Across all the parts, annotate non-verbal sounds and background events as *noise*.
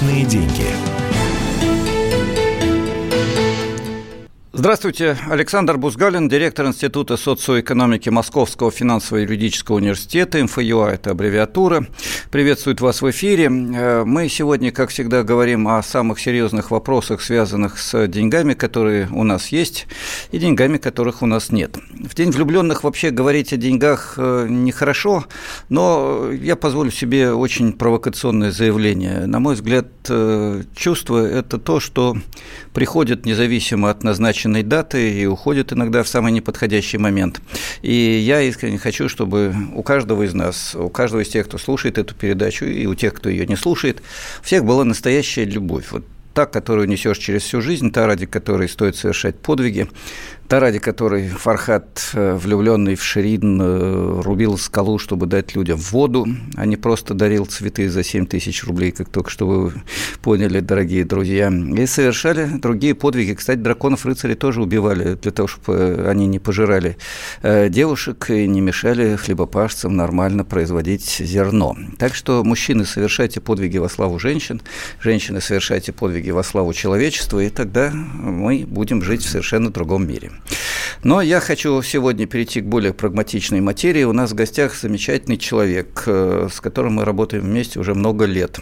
Личные деньги. Здравствуйте, Александр Бузгалин, директор Института социоэкономики Московского финансово-юридического университета, МФЮА – это аббревиатура. Приветствует вас в эфире. Э, мы сегодня, как всегда, говорим о самых серьезных вопросах, связанных с деньгами, которые у нас есть, и деньгами, которых у нас нет. В День влюбленных вообще говорить о деньгах э, нехорошо, но я позволю себе очень провокационное заявление. На мой взгляд, э, чувство – это то, что приходит независимо от назначенного назначенной даты и уходит иногда в самый неподходящий момент. И я искренне хочу, чтобы у каждого из нас, у каждого из тех, кто слушает эту передачу, и у тех, кто ее не слушает, у всех была настоящая любовь. Вот та, которую несешь через всю жизнь, та, ради которой стоит совершать подвиги, та, ради которой Фархат, э, влюбленный в Ширин, э, рубил скалу, чтобы дать людям воду, а не просто дарил цветы за 7 тысяч рублей, как только что вы поняли, дорогие друзья. И совершали другие подвиги. Кстати, драконов рыцари тоже убивали для того, чтобы э, они не пожирали девушек и не мешали хлебопашцам нормально производить зерно. Так что, мужчины, совершайте подвиги во славу женщин, женщины, совершайте подвиги во славу человечества, и тогда мы будем жить в совершенно другом мире. Но я хочу сегодня перейти к более прагматичной материи. У нас в гостях замечательный человек, э, с которым мы работаем вместе уже много лет.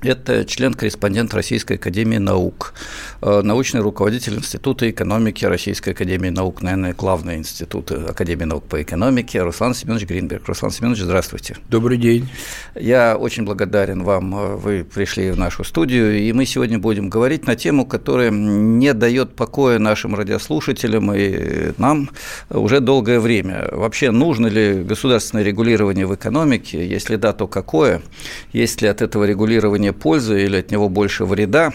Это член-корреспондент Российской Академии Наук, э, научный руководитель Института экономики Российской Академии Наук, наверное, главный институт Академии наук по экономике, Руслан Семенович Гринберг. Руслан Семенович, здравствуйте. Добрый день. Я очень благодарен вам, вы пришли в нашу студию, и мы сегодня будем говорить на тему, которая не дает покоя нашим радиослушателям и нам уже долгое время. Вообще, нужно ли государственное регулирование в экономике? Если да, то какое? Есть ли от этого регулирования пользы или от него больше вреда.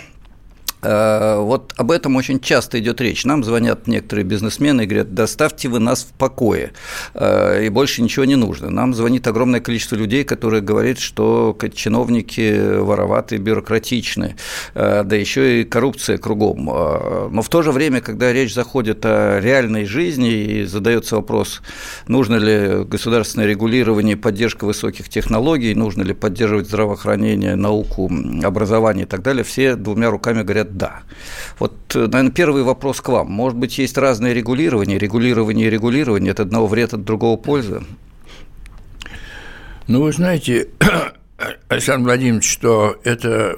Э, вот об этом очень часто идет речь. Нам звонят некоторые бизнесмены и говорят, доставьте вы нас в покое, э, и больше ничего не нужно. Нам звонит огромное количество людей, которые говорят, что чиновники вороваты, бюрократичны, э, да еще и коррупция кругом. Но в то же время, когда речь заходит о реальной жизни и задается вопрос, нужно ли государственное регулирование, поддержка высоких технологий, нужно ли поддерживать здравоохранение, науку, образование и так далее, все двумя руками говорят да. Вот, наверное, первый вопрос к вам. Может быть, есть разное регулирование, регулирование и регулирование, от одного вред, от другого польза? Ну, вы знаете, *clears throat* Александр Владимирович, что эта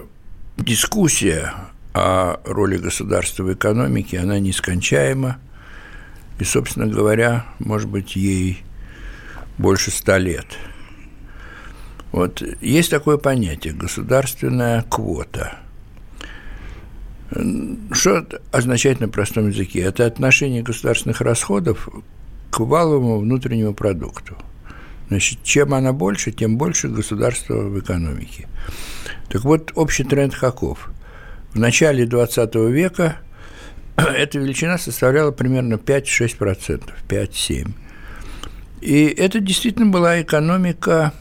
дискуссия о роли государства в экономике, она нескончаема, и, собственно говоря, может быть, ей больше ста лет. Вот есть такое понятие – государственная квота – что означает на простом языке? Это отношение государственных расходов к валовому внутреннему продукту. Значит, чем она больше, тем больше государства в экономике. Так вот, общий тренд каков? В начале 20 века *clears throat* эта величина составляла примерно 5-6%, 5-7%. И это действительно была экономика,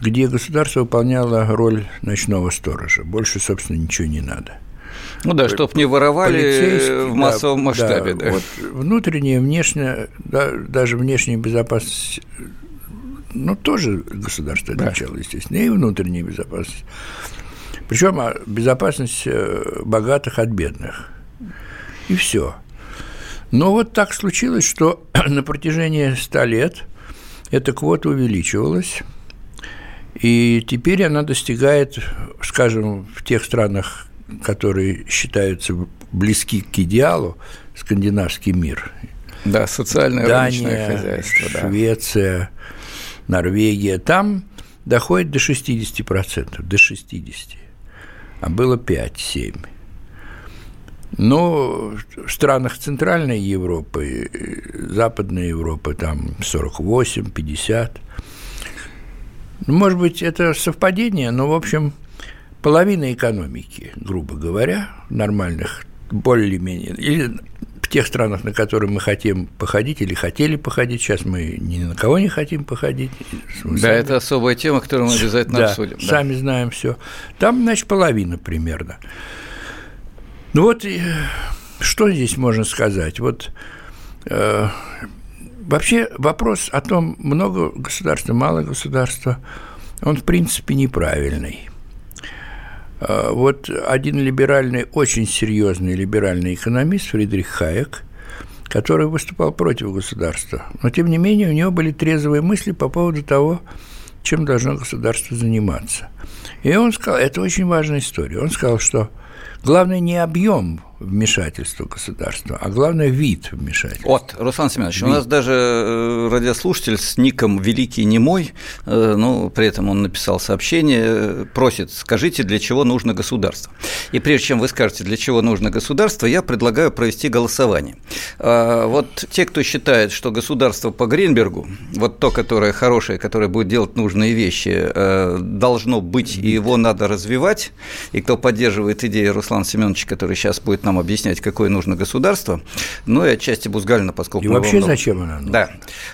где государство выполняло роль ночного сторожа. Больше, собственно, ничего не надо. Ну да, чтобы не воровали в массовом да, масштабе. Да, да. Вот внутренняя, внешняя, да, даже внешняя безопасность, ну, тоже государство отвечало, да. естественно, и внутренняя безопасность. Причем а, безопасность э, богатых от бедных. И все. Но вот так случилось, что *clears throat* на протяжении ста лет эта квота увеличивалась, и теперь она достигает, скажем, в тех странах, которые считаются близки к идеалу, скандинавский мир. Да, социальное Дания, хозяйство. Швеция, да. Норвегия. Там доходит до 60%, до 60%. А было 5-7%. Но в странах Центральной Европы, Западной Европы там 48, 50. Ну, может быть, это совпадение, но, в общем, половина экономики, грубо говоря, нормальных, более-менее, или в тех странах, на которые мы хотим походить или хотели походить, сейчас мы ни на кого не хотим походить. да, сами... это особая тема, которую мы обязательно да, обсудим. Да, сами знаем все. Там, значит, половина примерно. Ну вот, что здесь можно сказать? Вот э, вообще вопрос о том, много государства, мало государства, он, в принципе, неправильный. А, вот один либеральный, очень серьезный либеральный экономист Фридрих Хайек, который выступал против государства, но тем не менее у него были трезвые мысли по поводу того, чем должно государство заниматься. И он сказал, это очень важная история, он сказал, что главное не объем вмешательства государства, а главное вид вмешательства. Вот, Руслан Семенович, вид. у нас даже э, радиослушатель с ником Великий Немой, э, ну, при этом он написал сообщение, э, просит, скажите, для чего нужно государство. И прежде чем вы скажете, для чего нужно государство, я предлагаю провести голосование. Вот те, кто считает, что государство по Гринбергу, вот то, которое хорошее, которое будет делать нужные вещи, должно быть, и его надо развивать, и кто поддерживает идею Руслана Семеновича, который сейчас будет нам объяснять, какое нужно государство, ну и отчасти Бузгалина, поскольку... И вообще много... зачем она нужна? Да.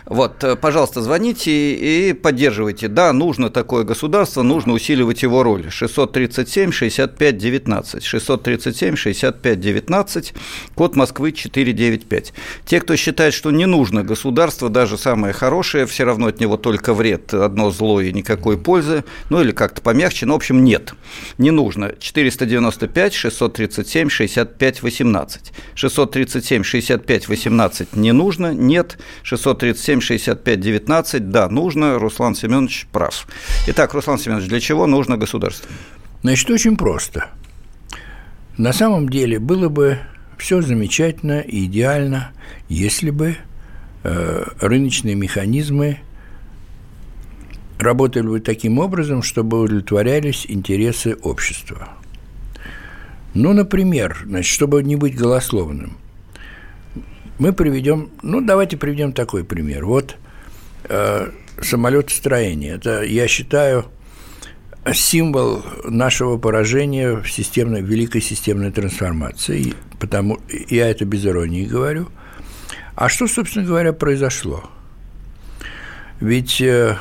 Вот, э, пожалуйста, звоните и поддерживайте. Да, нужно такое государство, нужно усиливать его роль. 637 65 19. 637 65 19, код Москвы 495. Те, кто считает, что не нужно государство, даже самое хорошее, все равно от него только вред, одно зло и никакой пользы, ну или как-то помягче, но, в общем, нет, не нужно. 495 637 65 65 18. 637 65 18 не нужно, нет. 637 65 19 да, нужно. Руслан Семенович прав. Итак, Руслан Семенович, для чего нужно государство? Значит, очень просто. На самом деле было бы все замечательно и идеально, если бы э, рыночные механизмы работали бы таким образом, чтобы удовлетворялись интересы общества. Ну, например, значит, чтобы не быть голословным, мы приведем, ну, давайте приведем такой пример. Вот э, самолетостроение. Это, я считаю, символ нашего поражения в системной, великой системной трансформации. Потому я это без иронии говорю. А что, собственно говоря, произошло? Ведь э,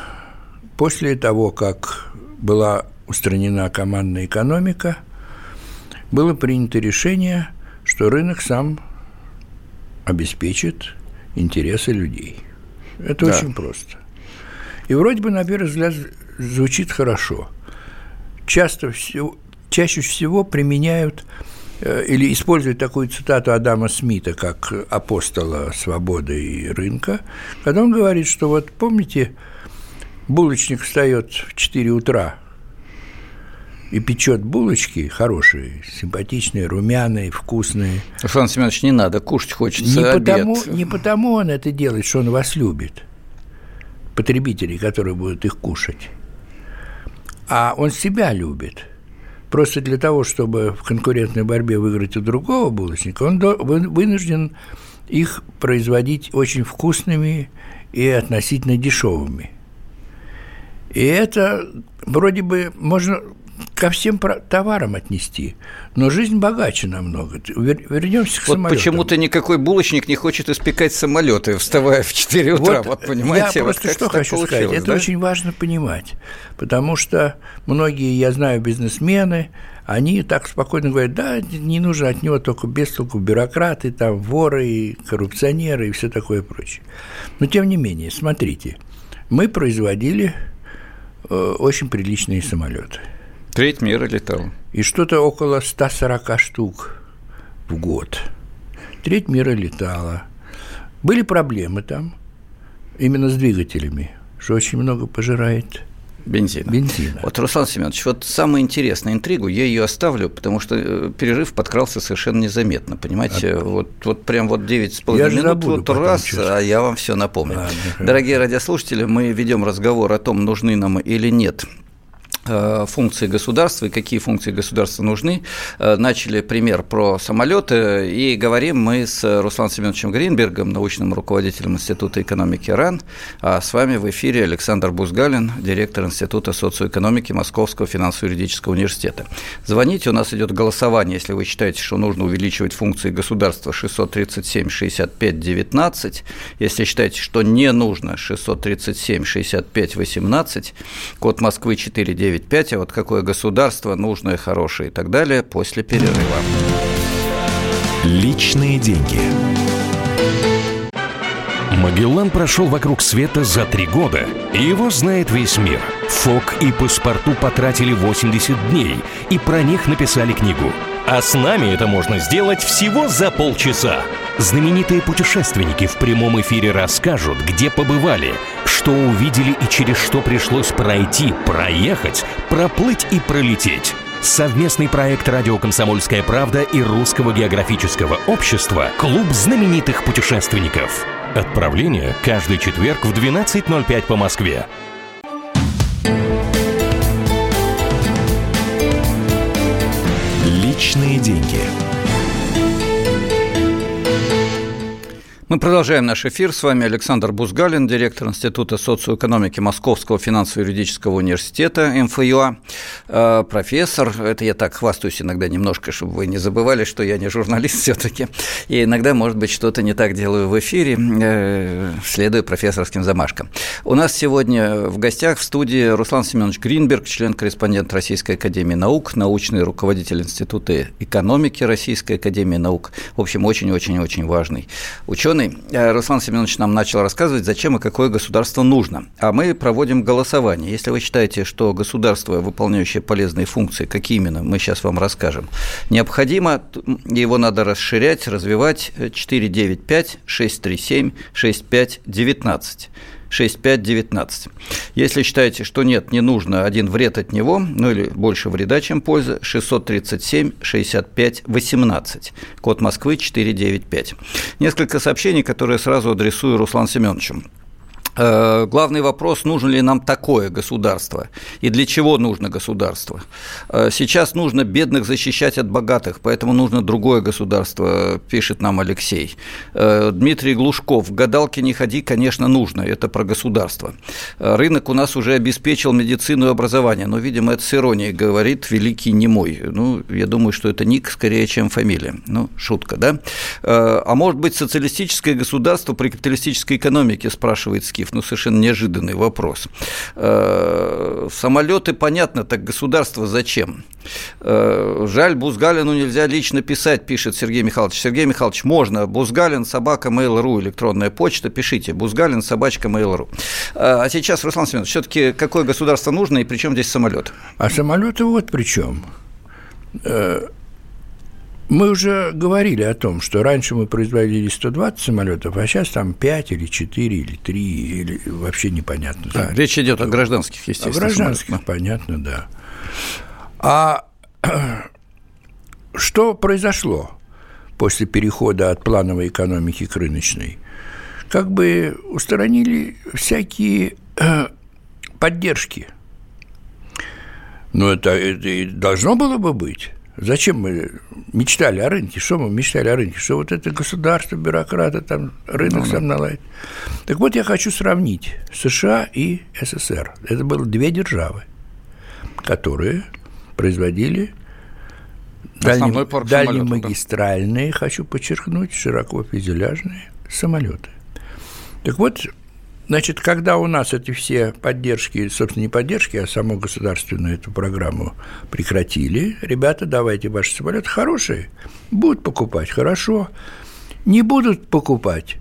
после того, как была устранена командная экономика – было принято решение, что рынок сам обеспечит интересы людей. Это да. очень просто. И вроде бы, на первый взгляд, звучит хорошо. Часто всего, чаще всего применяют э, или используют такую цитату Адама Смита как апостола свободы и рынка, когда он говорит, что вот помните, булочник встает в 4 утра и печет булочки хорошие, симпатичные, румяные, вкусные. Руслан Семенович, не надо, кушать хочется не обед. Потому, не потому он это делает, что он вас любит, потребителей, которые будут их кушать, а он себя любит. Просто для того, чтобы в конкурентной борьбе выиграть у другого булочника, он вынужден их производить очень вкусными и относительно дешевыми. И это вроде бы можно ко всем товарам отнести. Но жизнь богаче намного. Вернемся к вот самолетам. почему-то никакой булочник не хочет испекать самолеты, вставая в 4 утра. Вот, вот понимаете, я просто вот что хочу сказать. Это очень важно понимать. Потому что многие, я знаю, бизнесмены, они так спокойно говорят, да, не нужно от него только без толку бюрократы, там, воры, коррупционеры и все такое прочее. Но тем не менее, смотрите, мы производили э, очень приличные самолеты – Треть мира летал. И что-то около 140 штук в год. Треть мира летала. Были проблемы там, именно с двигателями, что очень много пожирает Бензина. Бензина. Вот, Руслан Семенович, вот самая интересная интригу, я ее оставлю, потому что э, перерыв подкрался совершенно незаметно, понимаете? А... Вот, вот прям вот 9,5 минут, вот раз, честно. а я вам все напомню. Ладно, Дорогие радиослушатели, мы ведем разговор о том, нужны нам или нет функции государства и какие функции государства нужны. Э, начали пример про самолеты, и говорим мы с Русланом Семеновичем Гринбергом, научным руководителем Института экономики РАН, а с вами в эфире Александр Бузгалин, директор Института социоэкономики Московского финансово-юридического университета. Звоните, у нас идет голосование, если вы считаете, что нужно увеличивать функции государства 637 65 19, если считаете, что не нужно 637 65 18, код Москвы 49 9.5, а вот какое государство нужное, хорошее и так далее после перерыва. Личные деньги. Магеллан прошел вокруг света за три года, его знает весь мир – ФОК и паспорту потратили 80 дней и про них написали книгу. А с нами это можно сделать всего за полчаса. Знаменитые путешественники в прямом эфире расскажут, где побывали, что увидели и через что пришлось пройти, проехать, проплыть и пролететь. Совместный проект «Радио Комсомольская правда» и Русского географического общества «Клуб знаменитых путешественников». Отправление каждый четверг в 12.05 по Москве. Личные деньги. Мы продолжаем наш эфир. С вами Александр Бузгалин, директор Института социоэкономики Московского финансово-юридического университета МФЮА, э, профессор. Это я так хвастаюсь иногда немножко, чтобы вы не забывали, что я не журналист *laughs* все-таки. И иногда, может быть, что-то не так делаю в эфире, э, следуя профессорским замашкам. У нас сегодня в гостях в студии Руслан Семенович Гринберг, член-корреспондент Российской Академии Наук, научный руководитель Института экономики Российской Академии Наук. В общем, очень-очень-очень важный ученый ученый э, Руслан Семенович нам начал рассказывать, зачем и какое государство нужно. А мы проводим голосование. Если вы считаете, что государство, выполняющее полезные функции, какие именно, мы сейчас вам расскажем, необходимо, его надо расширять, развивать 495 637 6519. 6519. Если считаете, что нет, не нужно, один вред от него, ну или больше вреда, чем пользы, 637 65 18. Код Москвы 495. Несколько сообщений, которые сразу адресую Руслан Семеновичу. Э, главный вопрос, нужно ли нам такое государство и для чего нужно государство. Э, сейчас нужно бедных защищать от богатых, поэтому нужно другое государство, пишет нам Алексей. Э, Дмитрий Глушков, гадалки не ходи, конечно, нужно, это про государство. Рынок у нас уже обеспечил медицину и образование, но, видимо, это с иронией говорит великий немой. Ну, я думаю, что это ник скорее, чем фамилия. Ну, шутка, да? А может быть, социалистическое государство при капиталистической экономике, спрашивает Скиф ну, совершенно неожиданный вопрос. Э, самолеты, понятно, так государство зачем? Э, жаль, Бузгалину нельзя лично писать, пишет Сергей Михайлович. Сергей Михайлович, можно. Бузгалин, собака, mail.ru, электронная почта, пишите. Бузгалин, собачка, mail.ru. Э, а сейчас, Руслан Семенович, все-таки какое государство нужно и при чем здесь самолет? А самолеты вот при чем? Мы уже говорили о том, что раньше мы производили 120 самолетов, а сейчас там 5 или 4 или 3, или вообще непонятно. Да, речь идет о гражданских, естественно. О гражданских, самолетах. понятно, да. А *clears throat* что произошло после перехода от плановой экономики к рыночной? Как бы устранили всякие э, поддержки. Но это, это и должно было бы быть. Зачем мы мечтали о рынке? Что мы мечтали о рынке? Что вот это государство, бюрократы, там рынок ну, сам наладит. Так вот, я хочу сравнить США и СССР. Это было две державы, которые производили дальне, дальнемагистральные, да. хочу подчеркнуть, широко фюзеляжные самолеты. Так вот, Значит, когда у нас эти все поддержки, собственно, не поддержки, а саму государственную эту программу прекратили, ребята, давайте ваши самолеты хорошие, будут покупать, хорошо. Не будут покупать,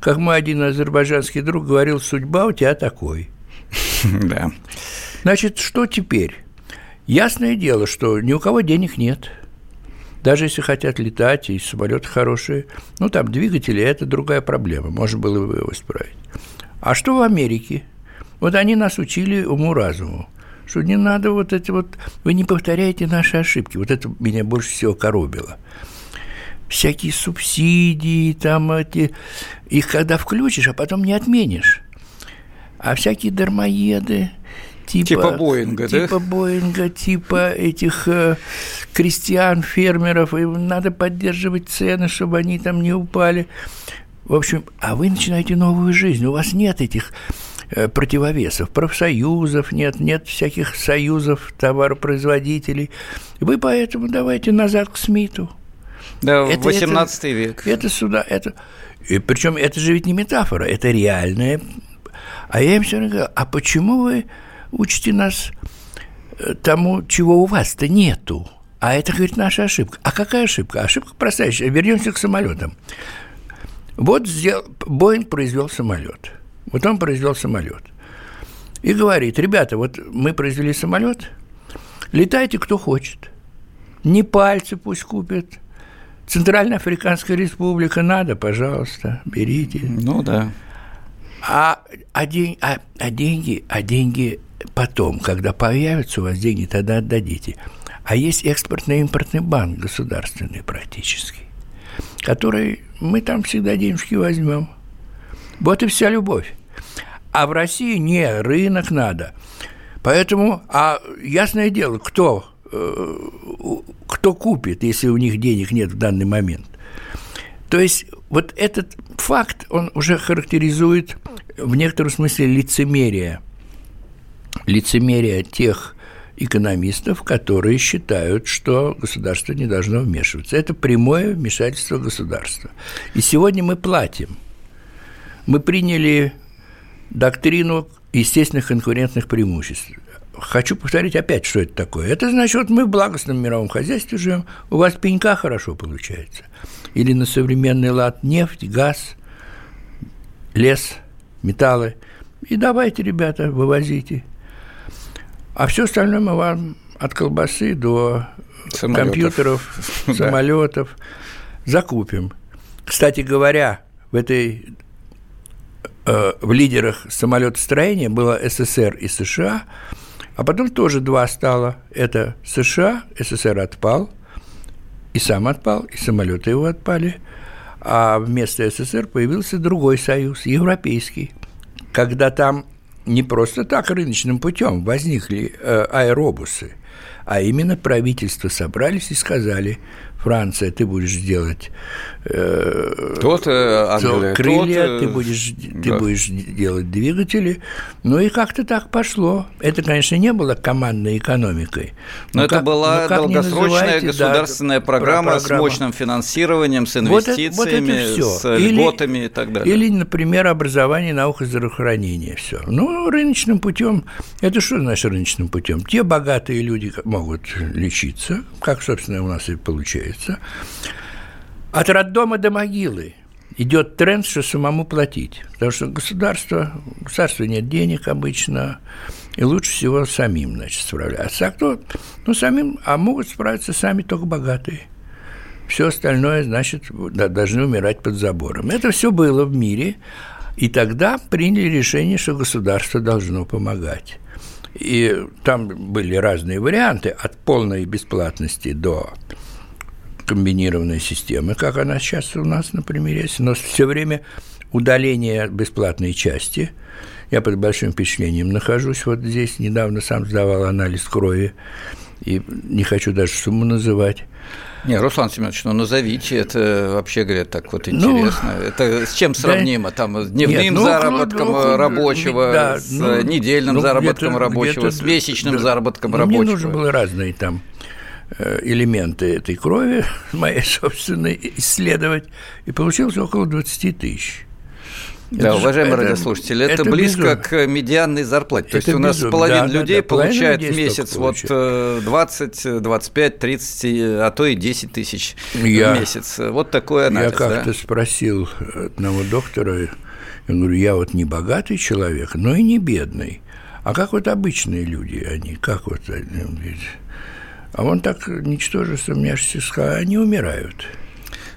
как мой один азербайджанский друг говорил, судьба у тебя такой. *laughs* Да. Значит, что теперь? Ясное дело, что ни у кого денег нет. Даже если хотят летать, и самолеты хорошие, ну, там двигатели – это другая проблема, можно было бы его исправить. А что в Америке? Вот они нас учили уму-разуму, что не надо вот эти вот... Вы не повторяете наши ошибки. Вот это меня больше всего коробило. Всякие субсидии, там эти... Их когда включишь, а потом не отменишь. А всякие дармоеды, типа, типа Боинга, типа да? Боинга, типа этих э, крестьян, фермеров, и надо поддерживать цены, чтобы они там не упали. В общем, а вы начинаете новую жизнь. У вас нет этих э, противовесов, профсоюзов нет, нет всяких союзов товаропроизводителей. Вы поэтому давайте назад к Смиту. Да, это, 18 это, век. Это сюда, это... И причем это же ведь не метафора, это реальное. А я им все время говорю, а почему вы учите нас э, тому, чего у вас-то нету? А это, говорит, наша ошибка. А какая ошибка? Ошибка простая. Вернемся к самолетам. Вот сделал, Боинг произвел самолет. Вот он произвел самолет. и говорит, ребята, вот мы произвели самолет, летайте кто хочет. Не пальцы пусть купят, Центральная Африканская Республика надо, пожалуйста, берите. Ну да. А, а, день, а, а деньги, а деньги потом, когда появятся у вас деньги, тогда отдадите. А есть экспортно-импортный банк государственный практически, который мы там всегда денежки возьмем. Вот и вся любовь. А в России не, рынок надо. Поэтому, а ясное дело, кто, э, кто купит, если у них денег нет в данный момент. То есть вот этот факт, он уже характеризует в некотором смысле лицемерие. Лицемерие тех экономистов, которые считают, что государство не должно вмешиваться. Это прямое вмешательство государства. И сегодня мы платим. Мы приняли доктрину естественных конкурентных преимуществ. Хочу повторить опять, что это такое. Это значит, вот мы в благостном мировом хозяйстве живем, у вас пенька хорошо получается. Или на современный лад нефть, газ, лес, металлы. И давайте, ребята, вывозите. А все остальное мы вам от колбасы до самолетов. компьютеров, *laughs* самолетов закупим. Кстати говоря, в этой э, в лидерах самолетостроения было СССР и США, а потом тоже два стало. Это США, СССР отпал, и сам отпал, и самолеты его отпали, а вместо СССР появился другой союз, европейский, когда там не просто так рыночным путем возникли э, аэробусы, а именно правительства собрались и сказали, Франция, ты будешь делать э, тот, э, Англия, крылья, тот, ты, будешь, да. ты будешь делать двигатели. Ну и как-то так пошло. Это, конечно, не было командной экономикой. Но, но это как, была ну, долгосрочная государственная да, программа, программа с мощным финансированием, с инвестициями, вот это, вот это с льготами или, и так далее. Или, например, образование, наука, здравоохранение. Все. Ну, рыночным путем. Это что значит рыночным путем? Те богатые люди могут лечиться, как, собственно, у нас и получается получается. От роддома до могилы идет тренд, что самому платить. Потому что государство, государство нет денег обычно, и лучше всего самим, значит, справляться. А кто? Ну, самим, а могут справиться сами только богатые. Все остальное, значит, должны умирать под забором. Это все было в мире, и тогда приняли решение, что государство должно помогать. И там были разные варианты, от полной бесплатности до комбинированной системы, как она сейчас у нас, например, есть, но все время удаление бесплатной части. Я под большим впечатлением нахожусь вот здесь. Недавно сам сдавал анализ крови, и не хочу даже сумму называть. Не, Руслан Семенович, ну назовите, это вообще, говорят, так вот ну, интересно. Ну, это с чем сравнимо? Да, Там дневным нет, ну, заработком ну, рабочего, да, с ну, недельным ну, заработком рабочего, с месячным да, заработком ну, рабочего. Мне нужно было разные там элементы этой крови, *laughs* моей собственной, исследовать, и получилось около 20 тысяч. Да, это уважаемые это, радиослушатели, это, это близко безумно. к медианной зарплате. То это есть у нас безумно. половина да, людей да, получает в месяц вот 20, 25, 30, а то и 10 тысяч я, в месяц. Вот такой анализ. Я как-то да? спросил одного доктора, я говорю, я вот не богатый человек, но и не бедный. А как вот обычные люди, они, как вот, они, а он так, ничтоже сомневаешься, они умирают.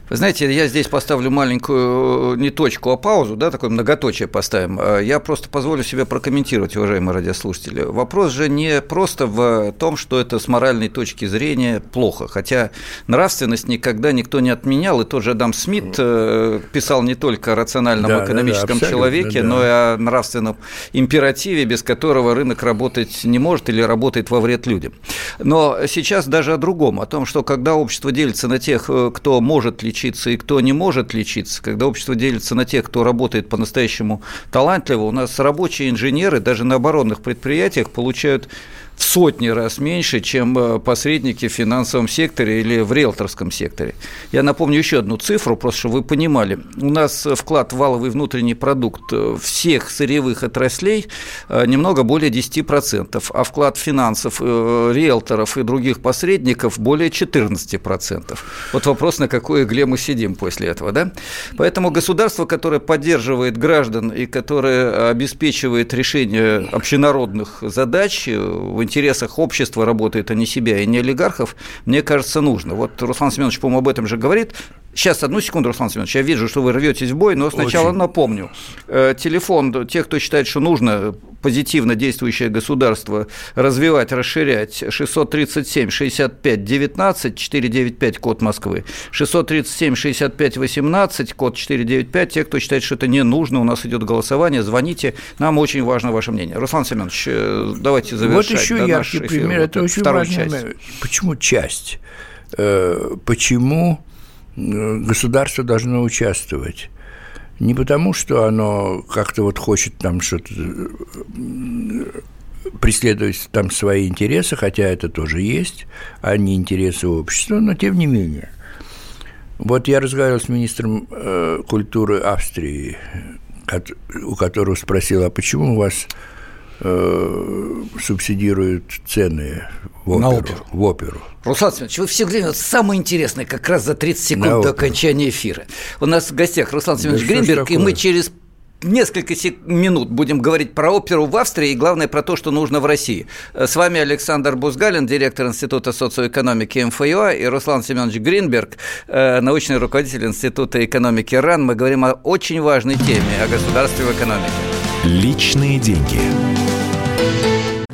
Вы знаете, я здесь поставлю маленькую не точку, а паузу, да, такое многоточие поставим. А я просто позволю себе прокомментировать, уважаемые радиослушатели. Вопрос же не просто в том, что это с моральной точки зрения плохо, хотя нравственность никогда никто не отменял, и тот же Адам Смит э, писал не только о рациональном да, экономическом да, да, человеке, да. но и о нравственном императиве, без которого рынок работать не может или работает во вред людям. Но сейчас даже о другом, о том, что когда общество делится на тех, э, кто может лечить лечиться и кто не может лечиться, когда общество делится на тех, кто работает по-настоящему талантливо, у нас рабочие инженеры даже на оборонных предприятиях получают в сотни раз меньше, чем э, посредники в финансовом секторе или в риэлторском секторе. Я напомню еще одну цифру, просто чтобы вы понимали. У нас вклад в валовый внутренний продукт э, всех сырьевых отраслей э, немного более 10%, а вклад финансов, риэлторов и других посредников более 14%. Вот вопрос, на какой игле мы сидим после этого, да? Поэтому государство, которое поддерживает граждан и которое обеспечивает решение общенародных задач в интересах общества работает, а не себя и не олигархов, мне кажется, нужно. Вот Руслан Семенович, по-моему, об этом же говорит. Сейчас, одну секунду, Руслан Семенович, я вижу, что вы рветесь в бой, но сначала Очень. напомню. Э, телефон тех, кто считает, что нужно позитивно действующее государство развивать, расширять, 637 65 19 495 код Москвы, 637 65 18 код 495. Те, кто считает, что это не нужно, у нас идет голосование, звоните, нам очень важно ваше мнение. Руслан Семенович, э, давайте завершать. Вот еще яркий пример, это очень важно. Почему часть? Э, почему государство должно участвовать. Не потому, что оно как-то вот хочет там что-то преследовать там свои интересы, хотя это тоже есть, а не интересы общества, но тем не менее. Вот я разговаривал с министром э, культуры Австрии, у которого спросил, а почему у вас э, субсидируют цены в оперу, На оперу. В оперу. Руслан Семенович, вы все время самое интересное как раз за 30 секунд На до окончания эфира. У нас в гостях Руслан Семенович да Гринберг, и мы через несколько минут будем говорить про оперу в Австрии и, главное, про то, что нужно в России. С вами Александр Бузгалин, директор Института социоэкономики МФЮА, и Руслан Семенович Гринберг, э, научный руководитель Института экономики РАН. Мы говорим о очень важной теме, о государстве в экономике. Личные деньги.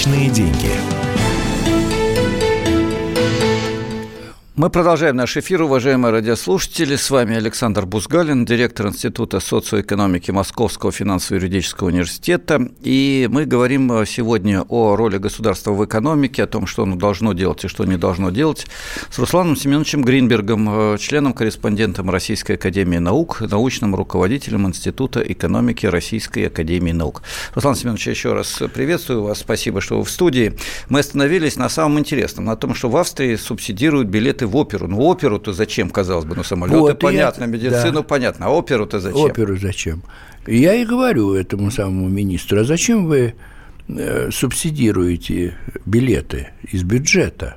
Личные деньги. Мы продолжаем наш эфир, уважаемые радиослушатели. С вами Александр Бузгалин, директор Института социоэкономики Московского финансово-юридического университета. И мы говорим сегодня о роли государства в экономике, о том, что оно должно делать и что не должно делать, с Русланом Семеновичем Гринбергом, членом-корреспондентом Российской академии наук, научным руководителем Института экономики Российской академии наук. Руслан Семенович, еще раз приветствую вас, спасибо, что вы в студии. Мы остановились на самом интересном, на том, что в Австрии субсидируют билеты в оперу. Ну, оперу-то зачем, казалось бы, ну, самолеты вот, понятно, я... медицину да. понятно, а оперу-то зачем? Оперу зачем? Я и говорю этому самому министру, а зачем вы э, субсидируете билеты из бюджета?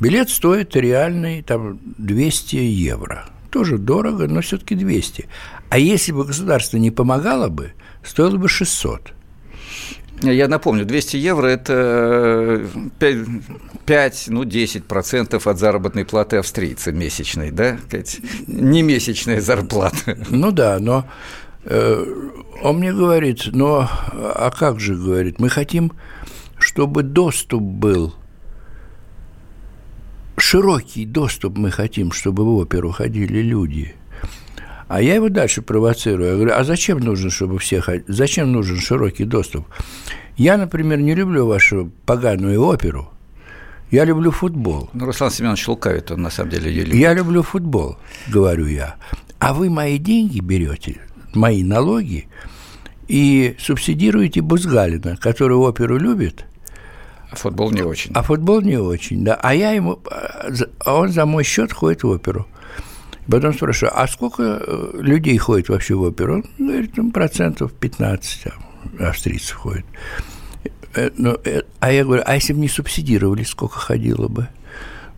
Билет стоит реальный там 200 евро. Тоже дорого, но все-таки 200. А если бы государство не помогало бы, стоило бы 600. Я напомню, 200 евро – это 5, 5 ну, 10% от заработной платы австрийца месячной, да? Не месячная зарплата. Ну да, но э, он мне говорит, ну, а как же, говорит, мы хотим, чтобы доступ был, широкий доступ мы хотим, чтобы в оперу ходили люди – а я его дальше провоцирую. Я говорю, а зачем нужно, чтобы все Зачем нужен широкий доступ? Я, например, не люблю вашу поганую оперу. Я люблю футбол. Ну, Руслан Семенович лукавит, он на самом деле ее любит. Я люблю футбол, говорю я. А вы мои деньги берете, мои налоги, и субсидируете Бузгалина, который оперу любит. А футбол не очень. А футбол не очень, да. А я ему, а он за мой счет ходит в оперу. Потом спрашиваю, а сколько э, людей ходит вообще в оперу? Он говорит, ну, процентов 15 там, австрийцев ходит. Э, ну, э, а я говорю, а если бы не субсидировали, сколько ходило бы?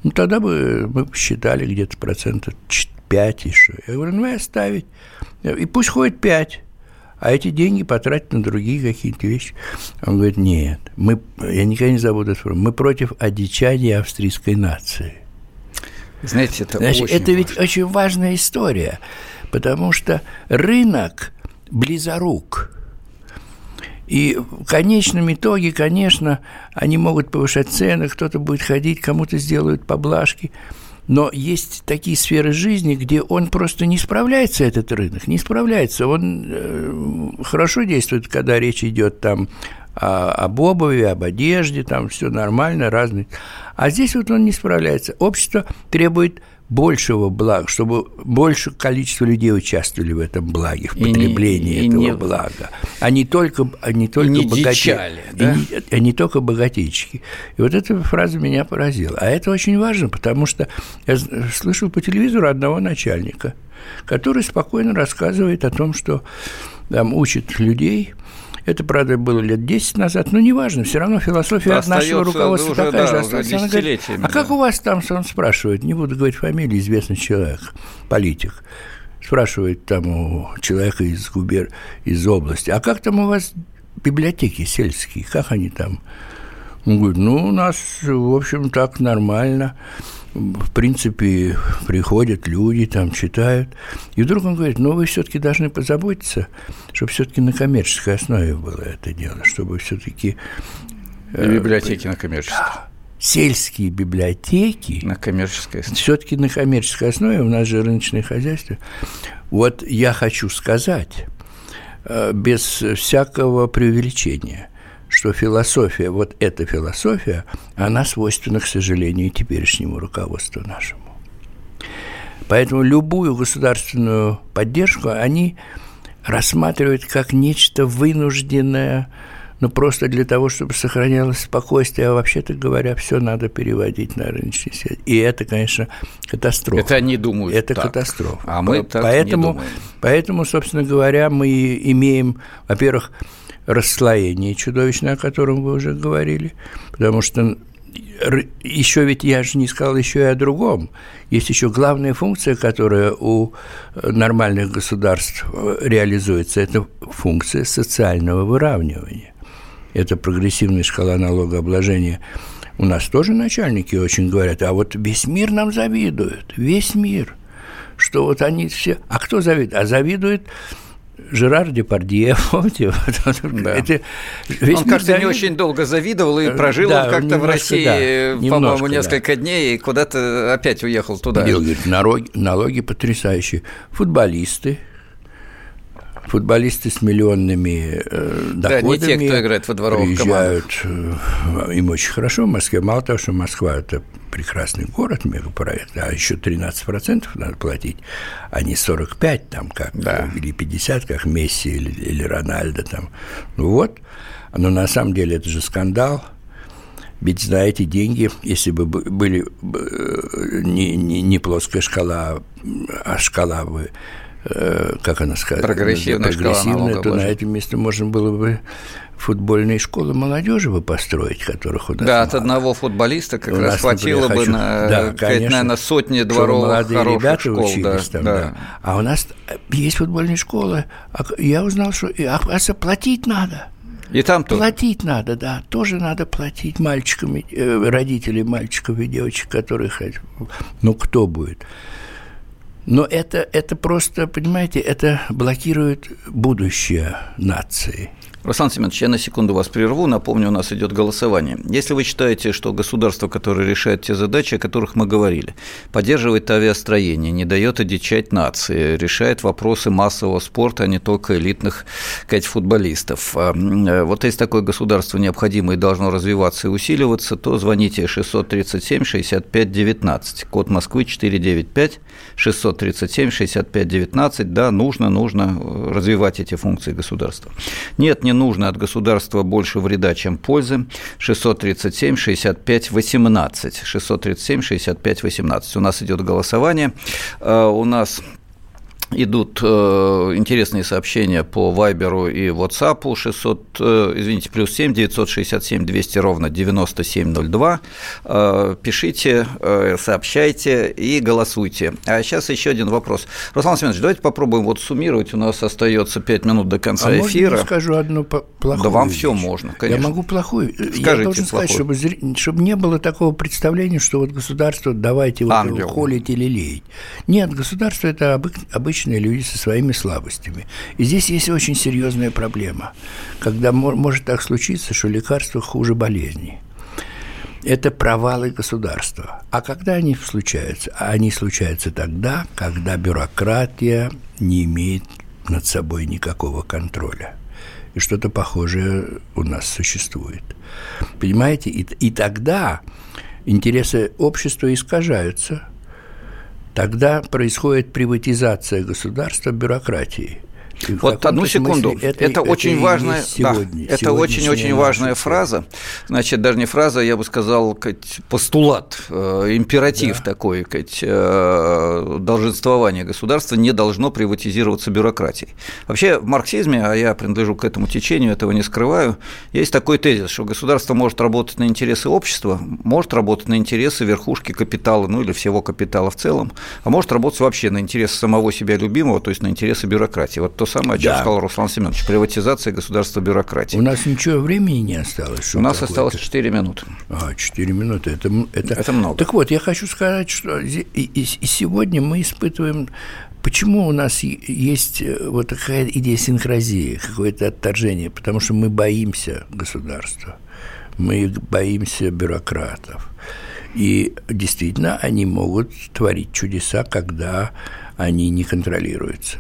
Ну, тогда бы мы посчитали где-то процентов 5 еще. Я говорю, ну, и оставить. И пусть ходит 5 а эти деньги потратить на другие какие-то вещи. Он говорит, нет, мы, я никогда не забуду это, мы против одичания австрийской нации. Знаете, это Значит, очень это важно. ведь очень важная история, потому что рынок близорук. И в конечном итоге, конечно, они могут повышать цены, кто-то будет ходить, кому-то сделают поблажки. Но есть такие сферы жизни, где он просто не справляется, этот рынок, не справляется. Он э, хорошо действует, когда речь идет там о, об обуви, об одежде, там все нормально, разные. А здесь вот он не справляется. Общество требует большего блага, чтобы больше количество людей участвовали в этом благе, в потреблении и не, этого и не, блага, а не только, а не только не богатеи, да? не, а не только богатейчики. И вот эта фраза меня поразила. А это очень важно, потому что я слышал по телевизору одного начальника, который спокойно рассказывает о том, что там учит людей – это, правда, было лет 10 назад, но неважно, все равно философия Остается нашего руководства уже, такая да, же осталась. Она говорит, а да. как у вас там, он спрашивает, не буду говорить фамилию, известный человек, политик, спрашивает там у человека из губер, из области, а как там у вас библиотеки сельские, как они там? Он говорит, ну, у нас, в общем, так нормально в принципе, приходят люди, там читают. И вдруг он говорит, ну, вы все-таки должны позаботиться, чтобы все-таки на коммерческой основе было это дело, чтобы все-таки... Э, библиотеки на коммерческой. Да, сельские библиотеки на коммерческой основе. Все-таки на коммерческой основе, у нас же рыночное хозяйство. Вот я хочу сказать, э, без всякого преувеличения – что философия, вот эта философия, она свойственна, к сожалению, теперешнему руководству нашему. Поэтому любую государственную поддержку они рассматривают как нечто вынужденное, ну, просто для того, чтобы сохранялось спокойствие, а вообще-то говоря, все надо переводить на рыночный свет. И это, конечно, катастрофа. Это они думают Это так. катастрофа. А мы так поэтому, не думаем. Поэтому, собственно говоря, мы имеем, во-первых, расслоение чудовищное, о котором вы уже говорили, потому что еще ведь я же не сказал еще и о другом. Есть еще главная функция, которая у нормальных государств реализуется. Это функция социального выравнивания. Это прогрессивная шкала налогообложения. У нас тоже начальники очень говорят, а вот весь мир нам завидует, весь мир, что вот они все... А кто завидует? А завидует Жерар Депардье, *laughs* помните? Да. Это Он, кажется, завид... не очень долго завидовал и э, прожил да, он как-то немножко, в России, да, по-моему, несколько да. дней, и куда-то опять уехал туда. И говорит, налоги, налоги потрясающие. Футболисты, футболисты с миллионными э, доходами. Да, не те, кто играет во дворовых приезжают, командах. Э, им очень хорошо в Москве. Мало того, что Москва – это прекрасный город, мегапроект, а еще 13% надо платить, а не 45 там как, да. или 50, как Месси или, или Рональдо там. Ну вот, но на самом деле это же скандал. Ведь за эти деньги, если бы были э, не, не, не плоская шкала, а шкала бы Э, как она сказала, прогрессивная, прогрессивная то на этом месте можно было бы футбольные школы молодежи бы построить, которых у нас Да, мало. от одного футболиста как у раз нас, хватило например, бы хочу... на, да, конечно, наверное, сотни дворовых молодые хороших ребята школ. Учились да, там, да. Да. А у нас есть футбольные школы. А я узнал, что оказывается, платить надо. И там тоже. Платить надо, да, тоже надо платить мальчикам, э, родителям мальчиков и девочек, которых... Ну, кто будет? Но это, это просто, понимаете, это блокирует будущее нации. Руслан Семенович, я на секунду вас прерву. Напомню, у нас идет голосование. Если вы считаете, что государство, которое решает те задачи, о которых мы говорили, поддерживает авиастроение, не дает одичать нации, решает вопросы массового спорта, а не только элитных сказать, футболистов. А, э, вот если такое государство необходимо и должно развиваться и усиливаться, то звоните 637 65 19, код Москвы 495, 637 65 19. Да, нужно, нужно э, развивать эти функции государства. Нет, не нужно от государства больше вреда, чем пользы. 637 65 18. 637 65 18. У нас идет голосование. Э, у нас идут э, интересные сообщения по Вайберу и WhatsApp 600, э, извините, плюс 7 967 200 ровно 9702. Э, пишите, э, сообщайте и голосуйте. А сейчас еще один вопрос. Руслан Семенович, давайте попробуем вот суммировать. У нас остается 5 минут до конца а эфира. Можно я скажу одну плохую Да вам вещь? все можно, конечно. Я могу плохую. Скажите я должен сказать, чтобы, чтобы не было такого представления, что вот государство давайте вот холить или леять. Нет, государство – это обычно обычные люди со своими слабостями. И здесь есть очень серьезная проблема, когда может так случиться, что лекарство хуже болезни. это провалы государства. А когда они случаются? Они случаются тогда, когда бюрократия не имеет над собой никакого контроля. И что-то похожее у нас существует. Понимаете? И, и тогда интересы общества искажаются. Тогда происходит приватизация государства бюрократии – вот одну секунду. Это, это, это очень важная, сегодня, да, это очень-очень важная фраза. Значит, даже не фраза, я бы сказал, кать, постулат, э, императив да. такой, кать, э, долженствование государства не должно приватизироваться бюрократией. Вообще в марксизме, а я принадлежу к этому течению, этого не скрываю, есть такой тезис, что государство может работать на интересы общества, может работать на интересы верхушки капитала, ну или всего капитала в целом, а может работать вообще на интересы самого себя любимого, то есть на интересы бюрократии. Вот то самое, о чем да. сказал Руслан Семенович, приватизация государства бюрократии. У нас ничего времени не осталось. У нас осталось 4 минуты. А, 4 минуты, это, это... это много. Так вот, я хочу сказать, что и, и, и сегодня мы испытываем Почему у нас есть э, вот такая идиосинкразия, какое-то отторжение? Потому что мы боимся государства, мы боимся бюрократов. И действительно, они могут творить чудеса, когда они не контролируются.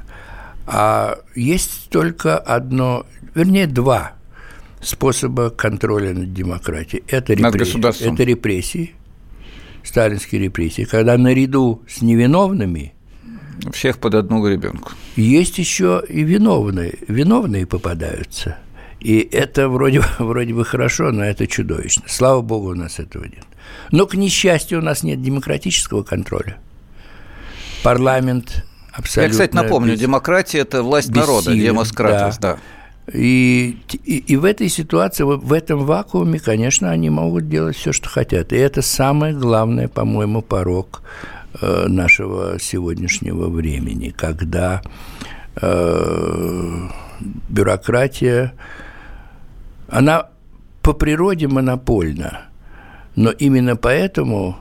А есть только одно, вернее, два способа контроля над демократией. Это репрессии, это репрессии, сталинские репрессии, когда наряду с невиновными всех под одну гребенку. Есть еще и виновные, виновные попадаются. И это вроде, вроде бы хорошо, но это чудовищно. Слава богу, у нас этого нет. Но, к несчастью, у нас нет демократического контроля. Парламент Абсолютно. Я, кстати, напомню, без... демократия – это власть бессилен, народа, демократия, да. да. И, и, и в этой ситуации, в этом вакууме, конечно, они могут делать все, что хотят. И это самое главное, по-моему, порог э, нашего сегодняшнего времени, когда э, бюрократия, она по природе монопольна, но именно поэтому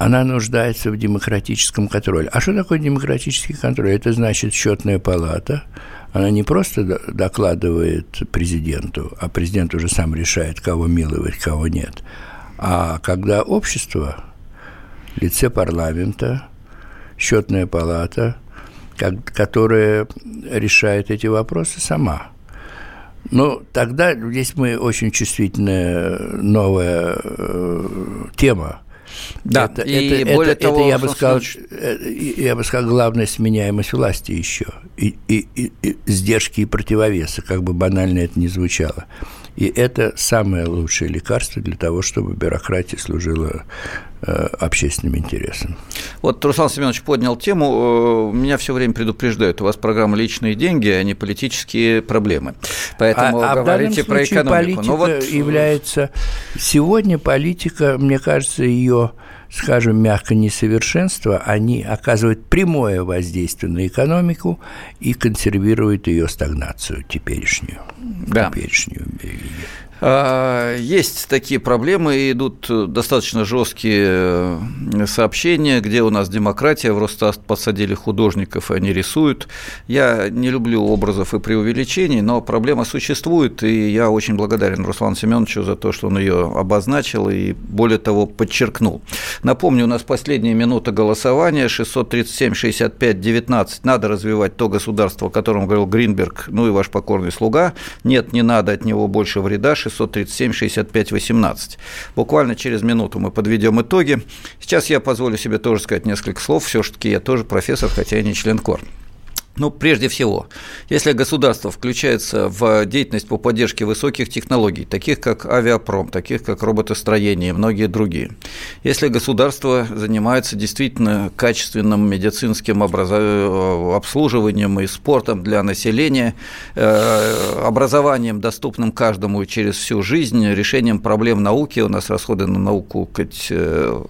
она нуждается в демократическом контроле. А что такое демократический контроль? Это значит счетная палата. Она не просто докладывает президенту, а президент уже сам решает, кого миловать, кого нет. А когда общество, лице парламента, счетная палата, которая решает эти вопросы сама. Ну, тогда здесь мы очень чувствительная новая э, тема да, это, и это, более это, того, это я бы сказал, э, я бы сказал, главная сменяемость власти еще, и, и, и, и сдержки и противовесы, как бы банально это ни звучало. И это самое лучшее лекарство для того, чтобы бюрократия служила общественным интересам. Вот Руслан Семенович поднял тему. Э, меня все время предупреждают, у вас программа «Личные деньги», а не политические проблемы. Поэтому а, говорите а про экономику. политика Но вот... является... Сегодня политика, мне кажется, ее скажем мягко, несовершенства, они оказывают прямое воздействие на экономику и консервируют ее стагнацию теперешнюю. Да. Теперешнюю. А, есть такие проблемы, идут достаточно жесткие э, сообщения, где у нас демократия, в Росстат подсадили художников, и они рисуют. Я не люблю образов и преувеличений, но проблема существует, и я очень благодарен Руслану Семеновичу за то, что он ее обозначил и, более того, подчеркнул. Напомню, у нас последняя минута голосования, 637-65-19. Надо развивать то государство, о котором говорил Гринберг, ну и ваш покорный слуга. Нет, не надо от него больше вреда, 637 65 18. Буквально через минуту мы подведем итоги. Сейчас я позволю себе тоже сказать несколько слов. Все-таки я тоже профессор, хотя и не член КОР. Ну, прежде всего, если государство включается в деятельность по поддержке высоких технологий, таких как авиапром, таких как роботостроение и многие другие, если государство занимается действительно качественным медицинским обслуживанием и спортом для населения, э, образованием, доступным каждому через всю жизнь, решением проблем науки, у нас расходы на науку э,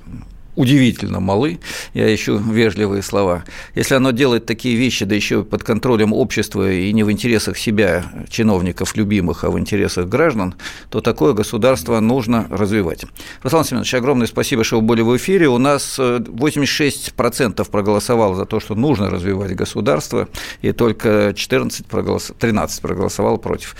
удивительно малы, я ищу вежливые слова. Если оно делает такие вещи, да еще под контролем общества и не в интересах себя, чиновников любимых, а в интересах граждан, то такое государство нужно развивать. Руслан Семенович, огромное спасибо, что вы были в эфире. У нас 86% э, проголосовало за то, что нужно развивать государство, и только 14 проголос... 13 проголосовало против.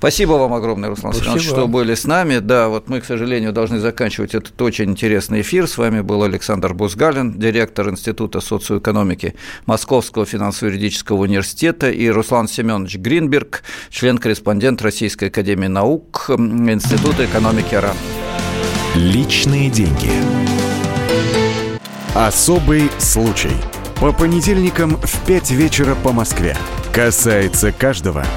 Спасибо вам огромное, Руслан Спасибо. что были с нами. Да, вот мы, к сожалению, должны заканчивать этот очень интересный эфир. С вами был Александр Бузгалин, директор Института социоэкономики Московского финансово-юридического университета, и Руслан Семенович Гринберг, член-корреспондент Российской академии наук Института экономики РАН. Личные деньги. Особый случай. По понедельникам в 5 вечера по Москве. Касается каждого –